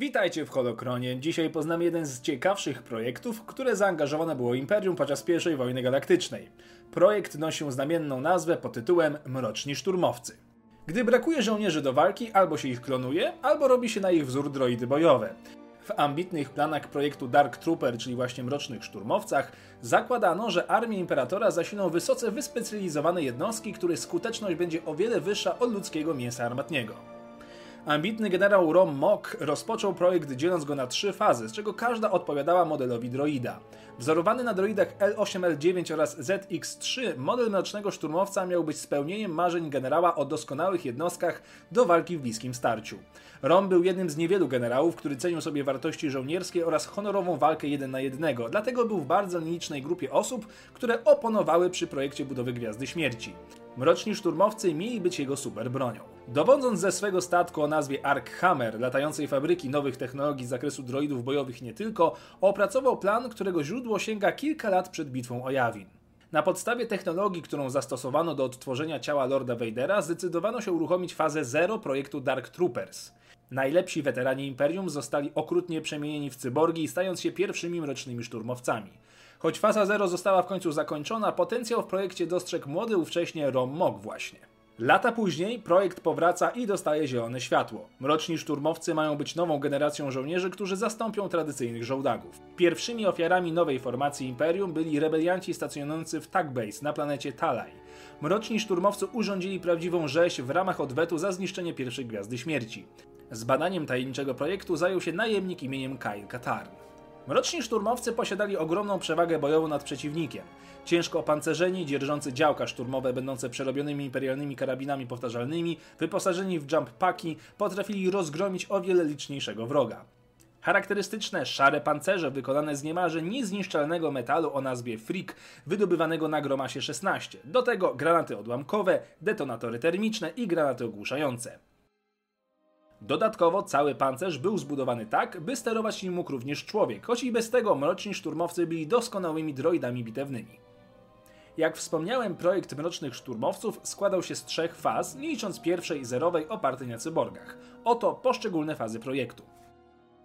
Witajcie w Holokronie. Dzisiaj poznamy jeden z ciekawszych projektów, które zaangażowane było Imperium podczas I wojny galaktycznej. Projekt nosi znamienną nazwę pod tytułem Mroczni Szturmowcy. Gdy brakuje żołnierzy do walki, albo się ich klonuje, albo robi się na ich wzór droidy bojowe. W ambitnych planach projektu Dark Trooper, czyli właśnie Mrocznych Szturmowcach, zakładano, że armię Imperatora zasilą wysoce wyspecjalizowane jednostki, których skuteczność będzie o wiele wyższa od ludzkiego mięsa armatniego. Ambitny generał Rom Mok rozpoczął projekt dzieląc go na trzy fazy, z czego każda odpowiadała modelowi droida. Wzorowany na droidach L8, L9 oraz ZX3, model mrocznego szturmowca miał być spełnieniem marzeń generała o doskonałych jednostkach do walki w bliskim starciu. Rom był jednym z niewielu generałów, który cenił sobie wartości żołnierskie oraz honorową walkę jeden na jednego, dlatego był w bardzo nielicznej grupie osób, które oponowały przy projekcie budowy Gwiazdy Śmierci. Mroczni szturmowcy mieli być jego super bronią. Dowodząc ze swego statku o nazwie Arkhammer, latającej fabryki nowych technologii z zakresu droidów bojowych nie tylko, opracował plan, którego źródło sięga kilka lat przed bitwą o Yavin. Na podstawie technologii, którą zastosowano do odtworzenia ciała Lorda Vadera, zdecydowano się uruchomić fazę 0 projektu Dark Troopers. Najlepsi weterani Imperium zostali okrutnie przemienieni w cyborgi, stając się pierwszymi mrocznymi szturmowcami. Choć faza 0 została w końcu zakończona, potencjał w projekcie dostrzegł młody ówcześnie Rom Mok właśnie. Lata później projekt powraca i dostaje zielone światło. Mroczni szturmowcy mają być nową generacją żołnierzy, którzy zastąpią tradycyjnych żołdagów. Pierwszymi ofiarami nowej formacji Imperium byli rebelianci stacjonujący w Tag Base na planecie Talai. Mroczni szturmowcy urządzili prawdziwą rzeź w ramach odwetu za zniszczenie pierwszej Gwiazdy Śmierci. Z badaniem tajemniczego projektu zajął się najemnik imieniem Kyle Katarn. Mroczni szturmowcy posiadali ogromną przewagę bojową nad przeciwnikiem. Ciężko opancerzeni, dzierżący działka szturmowe będące przerobionymi imperialnymi karabinami powtarzalnymi, wyposażeni w jump paki, potrafili rozgromić o wiele liczniejszego wroga. Charakterystyczne szare pancerze wykonane z niemalże niezniszczalnego metalu o nazwie Freak, wydobywanego na Gromasie 16. Do tego granaty odłamkowe, detonatory termiczne i granaty ogłuszające. Dodatkowo cały pancerz był zbudowany tak, by sterować nim mógł również człowiek, choć i bez tego mroczni szturmowcy byli doskonałymi droidami bitewnymi. Jak wspomniałem, projekt Mrocznych Szturmowców składał się z trzech faz, nie licząc pierwszej zerowej opartej na cyborgach. Oto poszczególne fazy projektu.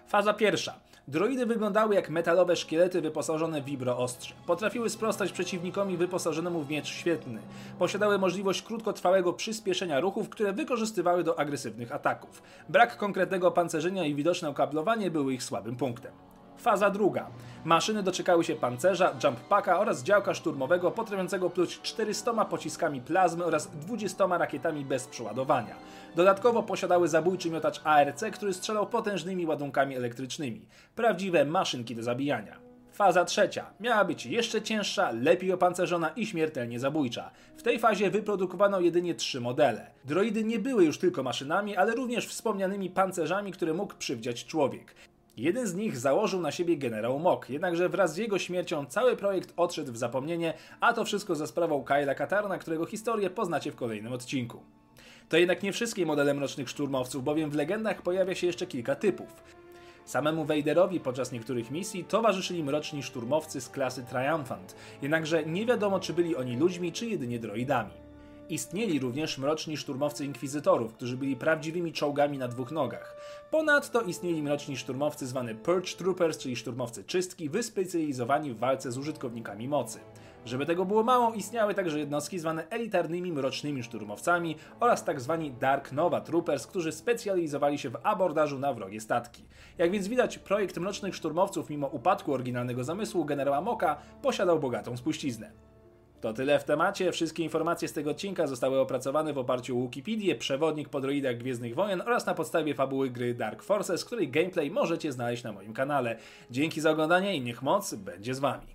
Faza pierwsza. Droidy wyglądały jak metalowe szkielety wyposażone w vibroostrze. Potrafiły sprostać przeciwnikowi wyposażonemu w miecz świetlny. Posiadały możliwość krótkotrwałego przyspieszenia ruchów, które wykorzystywały do agresywnych ataków. Brak konkretnego pancerzenia i widoczne okablowanie były ich słabym punktem. Faza druga. Maszyny doczekały się pancerza, jump packa oraz działka szturmowego potrafiącego pluć 400 pociskami plazmy oraz 20 rakietami bez przeładowania. Dodatkowo posiadały zabójczy miotacz ARC, który strzelał potężnymi ładunkami elektrycznymi. Prawdziwe maszynki do zabijania. Faza trzecia miała być jeszcze cięższa, lepiej opancerzona i śmiertelnie zabójcza. W tej fazie wyprodukowano jedynie trzy modele. Droidy nie były już tylko maszynami, ale również wspomnianymi pancerzami, które mógł przywdziać człowiek. Jeden z nich założył na siebie generał Mok, jednakże wraz z jego śmiercią cały projekt odszedł w zapomnienie, a to wszystko za sprawą Kyla Katarna, którego historię poznacie w kolejnym odcinku. To jednak nie wszystkie modele mrocznych szturmowców, bowiem w legendach pojawia się jeszcze kilka typów. Samemu Vaderowi podczas niektórych misji towarzyszyli mroczni szturmowcy z klasy Triumphant, jednakże nie wiadomo czy byli oni ludźmi czy jedynie droidami. Istnieli również mroczni szturmowcy inkwizytorów, którzy byli prawdziwymi czołgami na dwóch nogach. Ponadto istnieli mroczni szturmowcy zwani Purge Troopers, czyli szturmowcy czystki, wyspecjalizowani w walce z użytkownikami mocy. Żeby tego było mało, istniały także jednostki zwane elitarnymi mrocznymi szturmowcami oraz. Tak Dark Nova Troopers, którzy specjalizowali się w abordażu na wrogie statki. Jak więc widać, projekt mrocznych szturmowców, mimo upadku oryginalnego zamysłu generała Moka, posiadał bogatą spuściznę. To tyle w temacie. Wszystkie informacje z tego odcinka zostały opracowane w oparciu o Wikipedię, przewodnik po droidach Gwiezdnych Wojen oraz na podstawie fabuły gry Dark Forces, której gameplay możecie znaleźć na moim kanale. Dzięki za oglądanie i niech moc będzie z Wami.